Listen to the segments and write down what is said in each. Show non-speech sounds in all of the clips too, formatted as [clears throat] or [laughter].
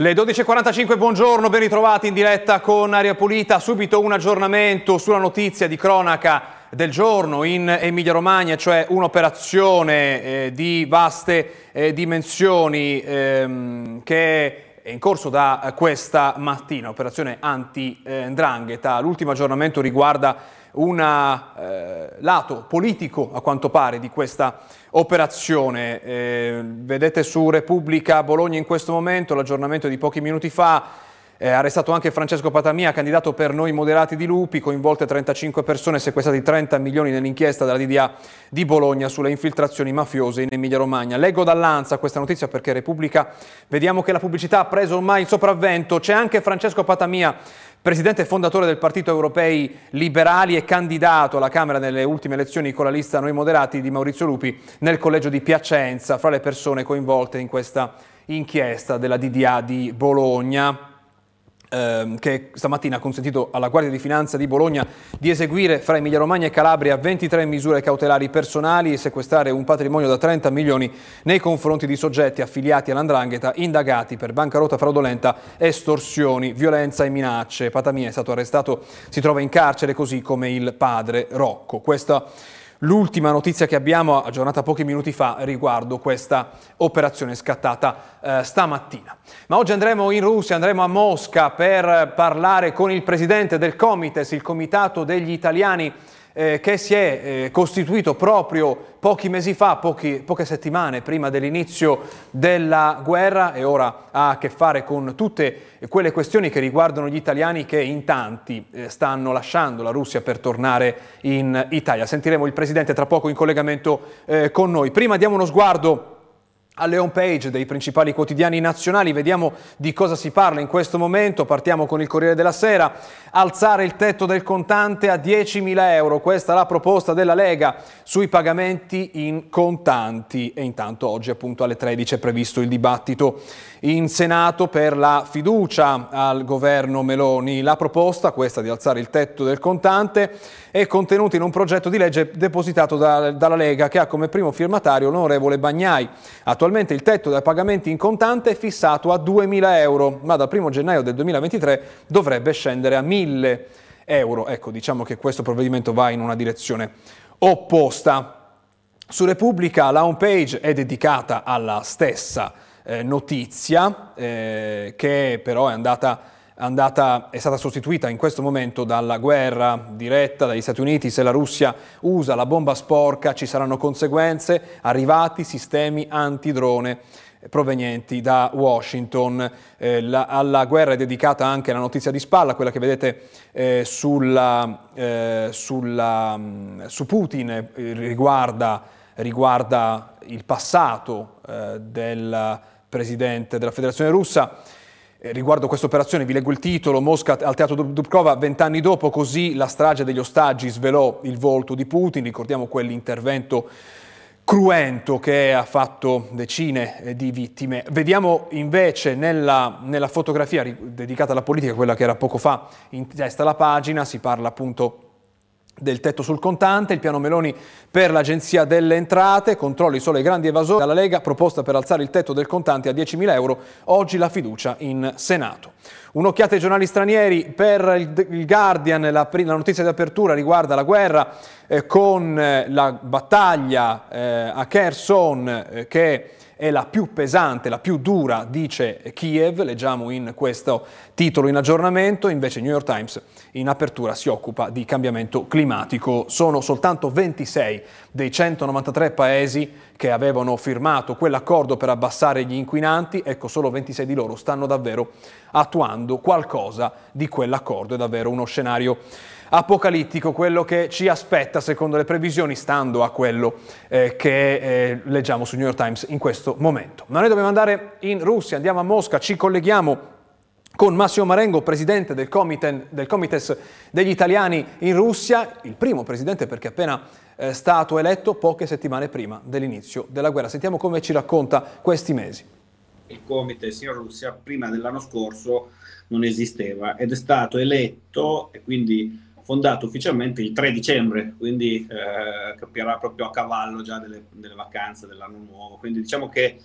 Le 12.45, buongiorno, ben ritrovati in diretta con Aria Pulita. Subito un aggiornamento sulla notizia di cronaca del giorno in Emilia Romagna, cioè un'operazione eh, di vaste eh, dimensioni ehm, che è in corso da questa mattina, operazione anti-ndrangheta. L'ultimo aggiornamento riguarda un eh, lato politico, a quanto pare, di questa operazione. Eh, vedete su Repubblica Bologna in questo momento, l'aggiornamento di pochi minuti fa, eh, arrestato anche Francesco Patamia, candidato per noi moderati di Lupi, coinvolte 35 persone, sequestrati 30 milioni nell'inchiesta della DDA di Bologna sulle infiltrazioni mafiose in Emilia-Romagna. Leggo dall'Anza questa notizia perché Repubblica, vediamo che la pubblicità ha preso ormai il sopravvento. C'è anche Francesco Patamia, presidente fondatore del Partito Europei Liberali e candidato alla Camera nelle ultime elezioni con la lista Noi Moderati di Maurizio Lupi nel collegio di Piacenza, fra le persone coinvolte in questa inchiesta della DDA di Bologna ehm, che stamattina ha consentito alla Guardia di Finanza di Bologna di eseguire fra Emilia Romagna e Calabria 23 misure cautelari personali e sequestrare un patrimonio da 30 milioni nei confronti di soggetti affiliati all'andrangheta indagati per bancarotta fraudolenta, estorsioni, violenza e minacce. Patamia è stato arrestato, si trova in carcere così come il padre Rocco. Questa L'ultima notizia che abbiamo, aggiornata pochi minuti fa, riguardo questa operazione scattata eh, stamattina. Ma oggi andremo in Russia, andremo a Mosca per parlare con il presidente del Comites, il Comitato degli Italiani eh, che si è eh, costituito proprio pochi mesi fa, pochi, poche settimane prima dell'inizio della guerra e ora ha a che fare con tutte quelle questioni che riguardano gli italiani che in tanti eh, stanno lasciando la Russia per tornare in Italia. Sentiremo il Presidente tra poco in collegamento eh, con noi. Prima diamo uno sguardo alle home page dei principali quotidiani nazionali. Vediamo di cosa si parla in questo momento. Partiamo con il Corriere della Sera. Alzare il tetto del contante a 10.000 euro. Questa è la proposta della Lega sui pagamenti in contanti. E intanto oggi appunto alle 13 è previsto il dibattito in Senato per la fiducia al governo Meloni. La proposta, questa di alzare il tetto del contante, è contenuta in un progetto di legge depositato da, dalla Lega che ha come primo firmatario l'onorevole Bagnai. Attualmente il tetto dei pagamenti in contante è fissato a 2.000 euro, ma dal 1 gennaio del 2023 dovrebbe scendere a 1.000 euro. Ecco, diciamo che questo provvedimento va in una direzione opposta. Su Repubblica la home page è dedicata alla stessa eh, notizia eh, che però è andata, andata, è stata sostituita in questo momento dalla guerra diretta dagli Stati Uniti. Se la Russia usa la bomba sporca ci saranno conseguenze, arrivati sistemi antidrone provenienti da Washington. Eh, la, alla guerra è dedicata anche la notizia di spalla, quella che vedete eh, sulla, eh, sulla, mm, su Putin, eh, riguarda, riguarda, il passato eh, del presidente della federazione russa. Eh, riguardo questa operazione vi leggo il titolo, Mosca al teatro Dubkova, vent'anni dopo, così la strage degli ostaggi svelò il volto di Putin, ricordiamo quell'intervento cruento che ha fatto decine eh, di vittime. Vediamo invece nella, nella fotografia dedicata alla politica, quella che era poco fa in testa alla pagina, si parla appunto del tetto sul contante, il piano Meloni per l'Agenzia delle Entrate, controlli solo ai grandi evasori dalla Lega, proposta per alzare il tetto del contante a 10.000 euro, oggi la fiducia in Senato. Un'occhiata ai giornali stranieri, per il Guardian la, la notizia di apertura riguarda la guerra eh, con eh, la battaglia eh, a Kherson eh, che è la più pesante, la più dura, dice Kiev, leggiamo in questo titolo in aggiornamento, invece New York Times in apertura si occupa di cambiamento climatico. Sono soltanto 26 dei 193 paesi che avevano firmato quell'accordo per abbassare gli inquinanti, ecco solo 26 di loro stanno davvero attuando qualcosa di quell'accordo, è davvero uno scenario apocalittico, quello che ci aspetta secondo le previsioni, stando a quello eh, che eh, leggiamo su New York Times in questo momento. Ma noi dobbiamo andare in Russia, andiamo a Mosca, ci colleghiamo con Massimo Marengo, presidente del, Comiten, del Comites degli Italiani in Russia, il primo presidente perché appena eh, stato eletto poche settimane prima dell'inizio della guerra. Sentiamo come ci racconta questi mesi. Il Comites in Russia prima dell'anno scorso non esisteva ed è stato eletto e quindi fondato ufficialmente il 3 dicembre, quindi eh, capirà proprio a cavallo già delle, delle vacanze dell'anno nuovo. Quindi diciamo che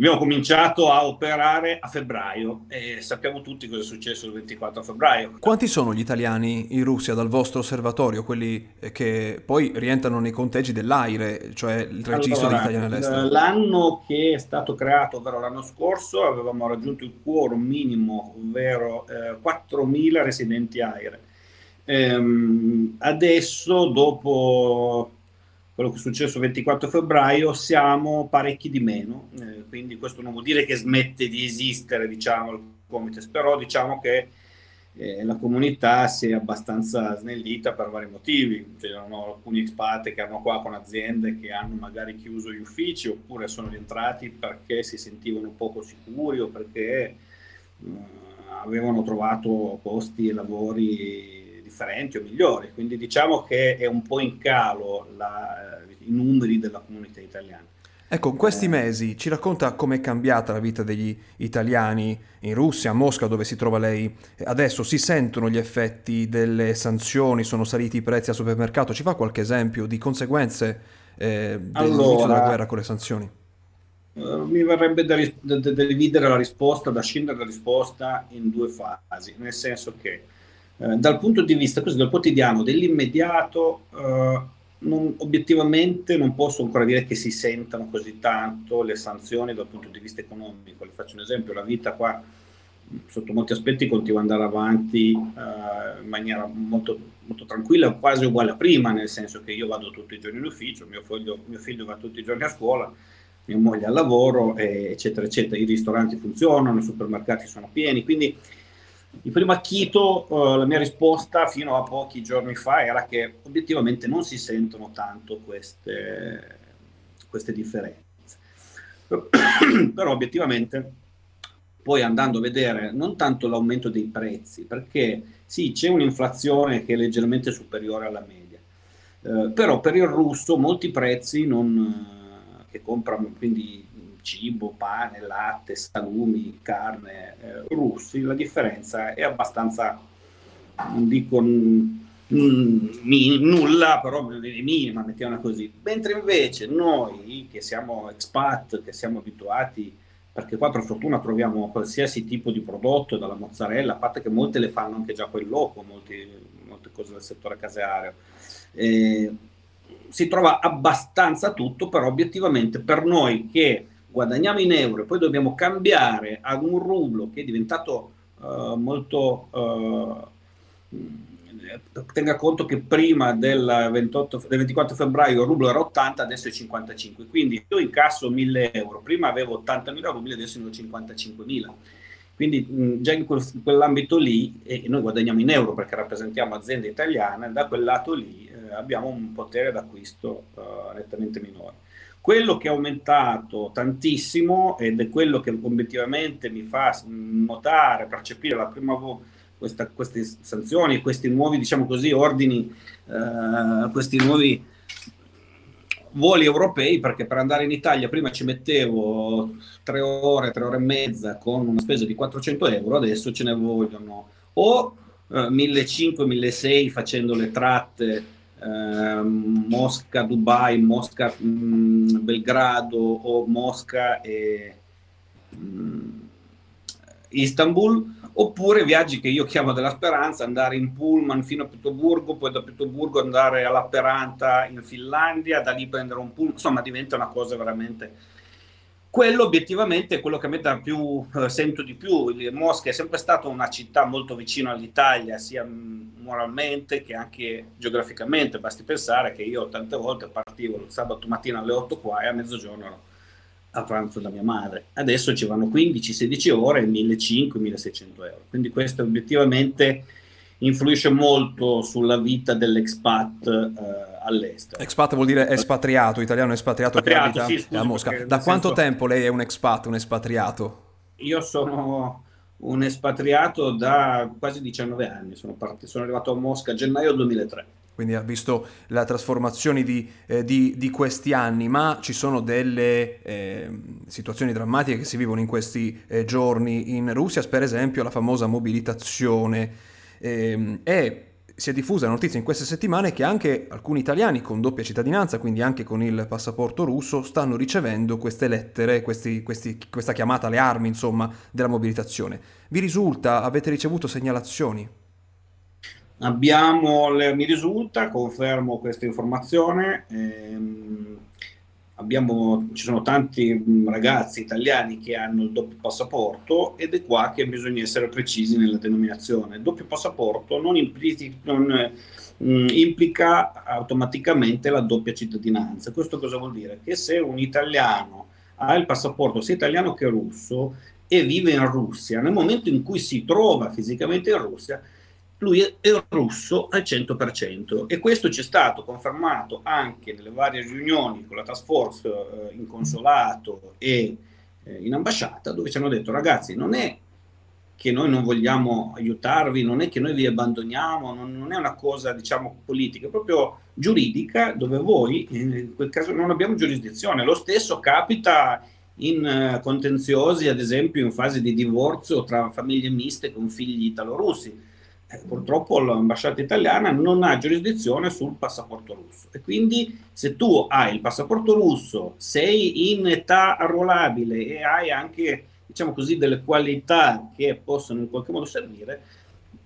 abbiamo cominciato a operare a febbraio e sappiamo tutti cosa è successo il 24 febbraio. Quanti sono gli italiani in Russia dal vostro osservatorio, quelli che poi rientrano nei conteggi dell'AIRE, cioè il registro allora, degli italiani all'estero? L'anno che è stato creato, ovvero l'anno scorso, avevamo raggiunto il quorum minimo, ovvero eh, 4.000 residenti AIRE. Ehm, adesso, dopo quello che è successo il 24 febbraio, siamo parecchi di meno, eh, quindi questo non vuol dire che smette di esistere diciamo, il Comites, però diciamo che eh, la comunità si è abbastanza snellita per vari motivi, c'erano alcuni expat che hanno qua con aziende che hanno magari chiuso gli uffici oppure sono rientrati perché si sentivano poco sicuri o perché eh, avevano trovato posti e lavori differenti o migliori, quindi diciamo che è un po' in calo la, i numeri della comunità italiana. Ecco, in questi eh. mesi ci racconta com'è cambiata la vita degli italiani in Russia, a Mosca dove si trova lei adesso, si sentono gli effetti delle sanzioni, sono saliti i prezzi al supermercato, ci fa qualche esempio di conseguenze eh, dell'inizio allora, della guerra con le sanzioni? Uh, mi verrebbe da, da, da, dividere la risposta, da scindere la risposta in due fasi, nel senso che eh, dal punto di vista così, del quotidiano, dell'immediato, eh, non, obiettivamente non posso ancora dire che si sentano così tanto le sanzioni dal punto di vista economico. Le faccio un esempio, la vita qua sotto molti aspetti continua ad andare avanti eh, in maniera molto, molto, tranquilla, quasi uguale a prima, nel senso che io vado tutti i giorni in ufficio, mio figlio, mio figlio va tutti i giorni a scuola, mia moglie al lavoro, eccetera, eccetera. I ristoranti funzionano, i supermercati sono pieni, quindi il primo acchito, uh, la mia risposta fino a pochi giorni fa era che obiettivamente non si sentono tanto queste, queste differenze. [clears throat] Però obiettivamente poi andando a vedere non tanto l'aumento dei prezzi, perché sì, c'è un'inflazione che è leggermente superiore alla media, eh, però per il russo molti prezzi non, eh, che comprano, quindi cibo, pane, latte, salumi, carne eh, russi, la differenza è abbastanza, non dico mm, nulla, però è minima, mettiamola così. Mentre invece noi che siamo expat, che siamo abituati, perché qua per fortuna troviamo qualsiasi tipo di prodotto, dalla mozzarella, a parte che molte le fanno anche già quel loco, molti, molte cose del settore caseario. Eh, si trova abbastanza tutto, però obiettivamente per noi che guadagniamo in euro e poi dobbiamo cambiare ad un rublo che è diventato uh, molto... Uh, tenga conto che prima del, 28, del 24 febbraio il rublo era 80, adesso è 55, quindi io incasso 1000 euro, prima avevo 80.000 rubli, adesso ne ho 55.000. Quindi già in, in, quell'ambito lì, e noi guadagniamo in euro perché rappresentiamo aziende italiane, da quel lato lì eh, abbiamo un potere d'acquisto eh, nettamente minore. Quello che è aumentato tantissimo ed è quello che obiettivamente mi fa notare, percepire la prima volta questa, queste sanzioni, questi nuovi, diciamo così, ordini, eh, questi nuovi voli europei, perché per andare in Italia prima ci mettevo tre ore, tre ore e mezza con una spesa di 400 euro, adesso ce ne vogliono o eh, 1500-1600 facendo le tratte eh, Mosca, Dubai, Mosca, mh, mm, Belgrado o Mosca e mh, mm, Istanbul, oppure viaggi che io chiamo della speranza, andare in pullman fino a Pietroburgo, poi da Pietroburgo andare alla Peranta in Finlandia, da lì prendere un pullman, insomma diventa una cosa veramente quello obiettivamente è quello che a me dà più, eh, sento di più. Mosca è sempre stata una città molto vicina all'Italia, sia moralmente che anche geograficamente. Basti pensare che io tante volte partivo il sabato mattina alle 8 qua e a mezzogiorno ero a pranzo da mia madre. Adesso ci vanno 15-16 ore, 1.500-1.600 euro. Quindi questo obiettivamente influisce molto sulla vita dell'expat eh, all'estero. Expat vuol dire espatriato, italiano espatriato, espatriato che abita sì, scusi, a Mosca. Da quanto senso... tempo lei è un expat, un espatriato? Io sono un espatriato da quasi 19 anni, sono, part... sono arrivato a Mosca a gennaio 2003 quindi ha visto la trasformazione di, eh, di, di, questi anni, ma ci sono delle eh, situazioni drammatiche che si vivono in questi eh, giorni in Russia, per esempio la famosa mobilitazione. Ehm, e si è diffusa la notizia in queste settimane che anche alcuni italiani con doppia cittadinanza, quindi anche con il passaporto russo, stanno ricevendo queste lettere, questi, questi, questa chiamata alle armi, insomma, della mobilitazione. Vi risulta, avete ricevuto segnalazioni? Abbiamo, mi risulta, confermo questa informazione, ehm, abbiamo, ci sono tanti ragazzi italiani che hanno il doppio passaporto ed è qua che bisogna essere precisi nella denominazione. Il doppio passaporto non, implica, non mh, implica automaticamente la doppia cittadinanza. Questo cosa vuol dire? Che se un italiano ha il passaporto sia italiano che russo e vive in Russia, nel momento in cui si trova fisicamente in Russia, lui è russo al 100% e questo ci è stato confermato anche nelle varie riunioni con la task force eh, in consolato e eh, in ambasciata dove ci hanno detto ragazzi non è che noi non vogliamo aiutarvi, non è che noi vi abbandoniamo, non, non è una cosa diciamo politica, è proprio giuridica dove voi in quel caso non abbiamo giurisdizione. Lo stesso capita in uh, contenziosi, ad esempio in fase di divorzio tra famiglie miste con figli italorussi eh, purtroppo l'ambasciata italiana non ha giurisdizione sul passaporto russo e quindi se tu hai il passaporto russo, sei in età arruolabile e hai anche diciamo così delle qualità che possono in qualche modo servire,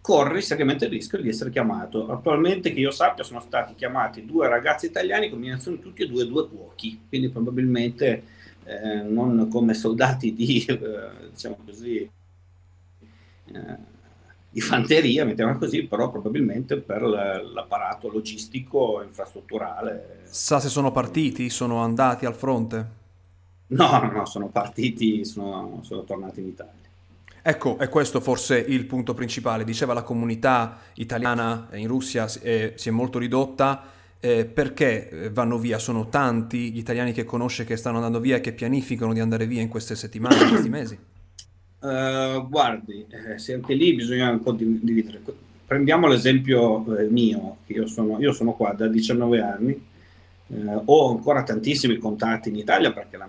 corri seriamente il rischio di essere chiamato. Attualmente che io sappia sono stati chiamati due ragazzi italiani, combinazione tutti e due due cuochi, quindi probabilmente eh, non come soldati di, eh, diciamo così, eh, di fanteria, mettiamola così, però probabilmente per l'apparato logistico infrastrutturale. Sa se sono partiti, sono andati al fronte? No, no, no sono partiti, sono, sono tornati in Italia. Ecco, è questo forse il punto principale. Diceva la comunità italiana in Russia eh, si è molto ridotta. Eh, perché eh, vanno via? Sono tanti gli italiani che conosce che stanno andando via e che pianificano di andare via in queste settimane, in questi mesi? Uh, guardi, eh, se anche lì bisogna un po' dividere. Prendiamo l'esempio eh, mio, io sono, io sono, qua da 19 anni, eh, ho ancora tantissimi contatti in Italia perché la,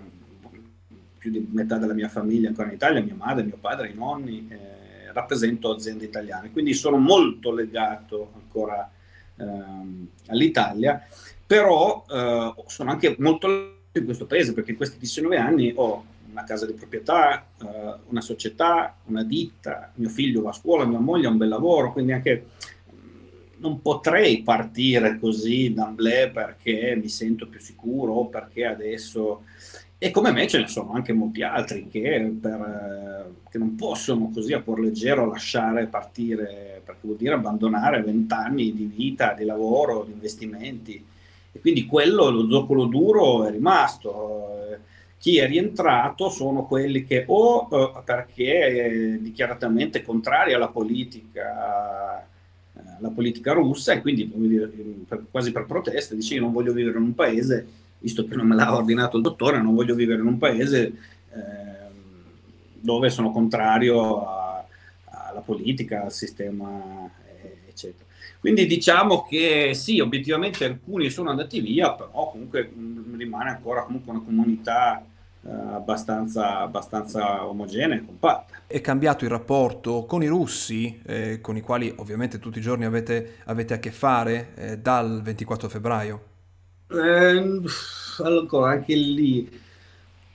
più di metà della mia famiglia è ancora in Italia, mia madre, mio padre, i nonni, eh, rappresento aziende italiane, quindi sono molto legato ancora ehm, all'Italia, però eh, sono anche molto legato in questo paese perché in questi 19 anni ho una casa di proprietà, eh, una società, una ditta, mio figlio va a scuola, mia moglie ha un bel lavoro, quindi anche mm, non potrei partire così d'amblè perché mi sento più sicuro o perché adesso... E come me ce ne sono anche molti altri che, per, eh, che non possono così a cuor leggero lasciare partire, perché vuol dire abbandonare vent'anni di vita, di lavoro, di investimenti. E quindi quello, lo zoccolo duro è rimasto chi è rientrato sono quelli che o eh, perché dichiaratamente contrari alla politica, eh, alla politica russa e quindi dire, per, quasi per protesta dice io non voglio vivere in un paese, visto che non me l'ha ordinato il dottore, non voglio vivere in un paese eh, dove sono contrario alla politica, al sistema, eh, eccetera. Quindi diciamo che sì, obiettivamente alcuni sono andati via, però comunque mh, rimane ancora comunque una comunità abbastanza, abbastanza omogenea e compatta. È cambiato il rapporto con i russi, eh, con i quali ovviamente tutti i giorni avete, avete a che fare eh, dal 24 febbraio? Eh, allora, anche lì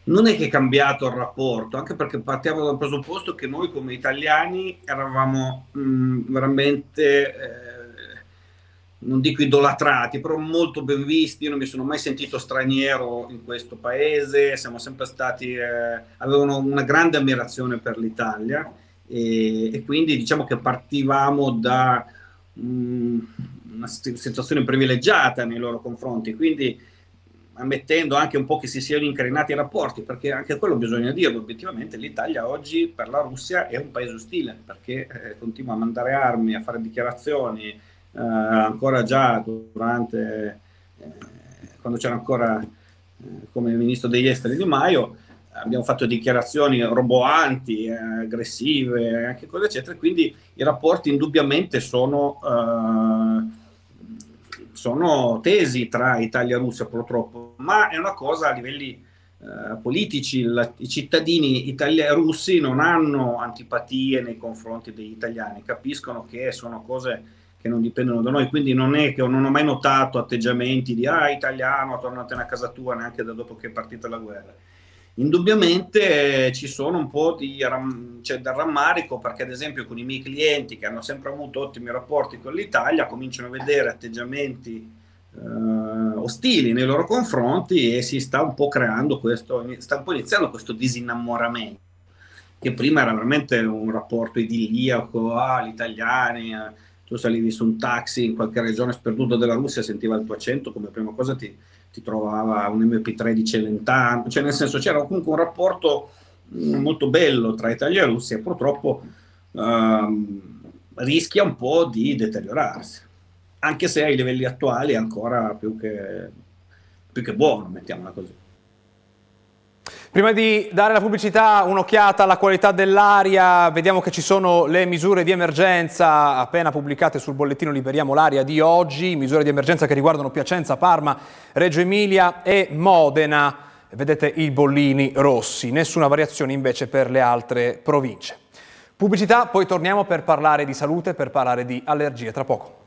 non è che è cambiato il rapporto, anche perché partiamo dal presupposto che noi come italiani eravamo mh, mm, veramente eh, non dico idolatrati, però molto ben visti. Io non mi sono mai sentito straniero in questo paese, siamo sempre stati, eh, avevano una grande ammirazione per l'Italia. E, e quindi diciamo che partivamo da um, una situazione privilegiata nei loro confronti, quindi ammettendo anche un po' che si siano incrinati i rapporti, perché anche quello bisogna dirlo, obiettivamente l'Italia oggi per la Russia è un paese ostile, perché eh, continua a mandare armi, a fare dichiarazioni, eh, ancora già durante, eh, quando c'era ancora eh, come ministro degli esteri Di Maio, abbiamo fatto dichiarazioni roboanti, eh, aggressive, anche cose eccetera, quindi i rapporti indubbiamente sono, eh, sono tesi tra Italia e Russia purtroppo, ma è una cosa a livelli eh, politici, la, i cittadini italiani russi non hanno antipatie nei confronti degli italiani, capiscono che sono cose che non dipendono da noi, quindi non è che non ho mai notato atteggiamenti di ah italiano, tornatene a casa tua neanche da dopo che è partita la guerra. Indubbiamente eh, ci sono un po' di ram- cioè, del rammarico perché ad esempio con i miei clienti che hanno sempre avuto ottimi rapporti con l'Italia cominciano a vedere atteggiamenti eh, ostili nei loro confronti e si sta un po' creando questo, sta un po' iniziando questo disinnamoramento che prima era veramente un rapporto idilliaco, ah, gli italiani, eh, tu salivi su un taxi in qualche regione sperduta della Russia, sentiva il tuo accento, come prima cosa ti, ti trovava un MP3 di Celentano, cioè nel senso c'era comunque un rapporto mm, molto bello tra Italia e Russia, purtroppo ehm, rischia un po' di deteriorarsi. Anche se ai livelli attuali è ancora più che, più che buono, mettiamola così. Prima di dare la pubblicità, un'occhiata alla qualità dell'aria, vediamo che ci sono le misure di emergenza appena pubblicate sul bollettino Liberiamo l'aria di oggi, misure di emergenza che riguardano Piacenza, Parma, Reggio Emilia e Modena. Vedete i bollini rossi, nessuna variazione invece per le altre province. Pubblicità, poi torniamo per parlare di salute, per parlare di allergie tra poco.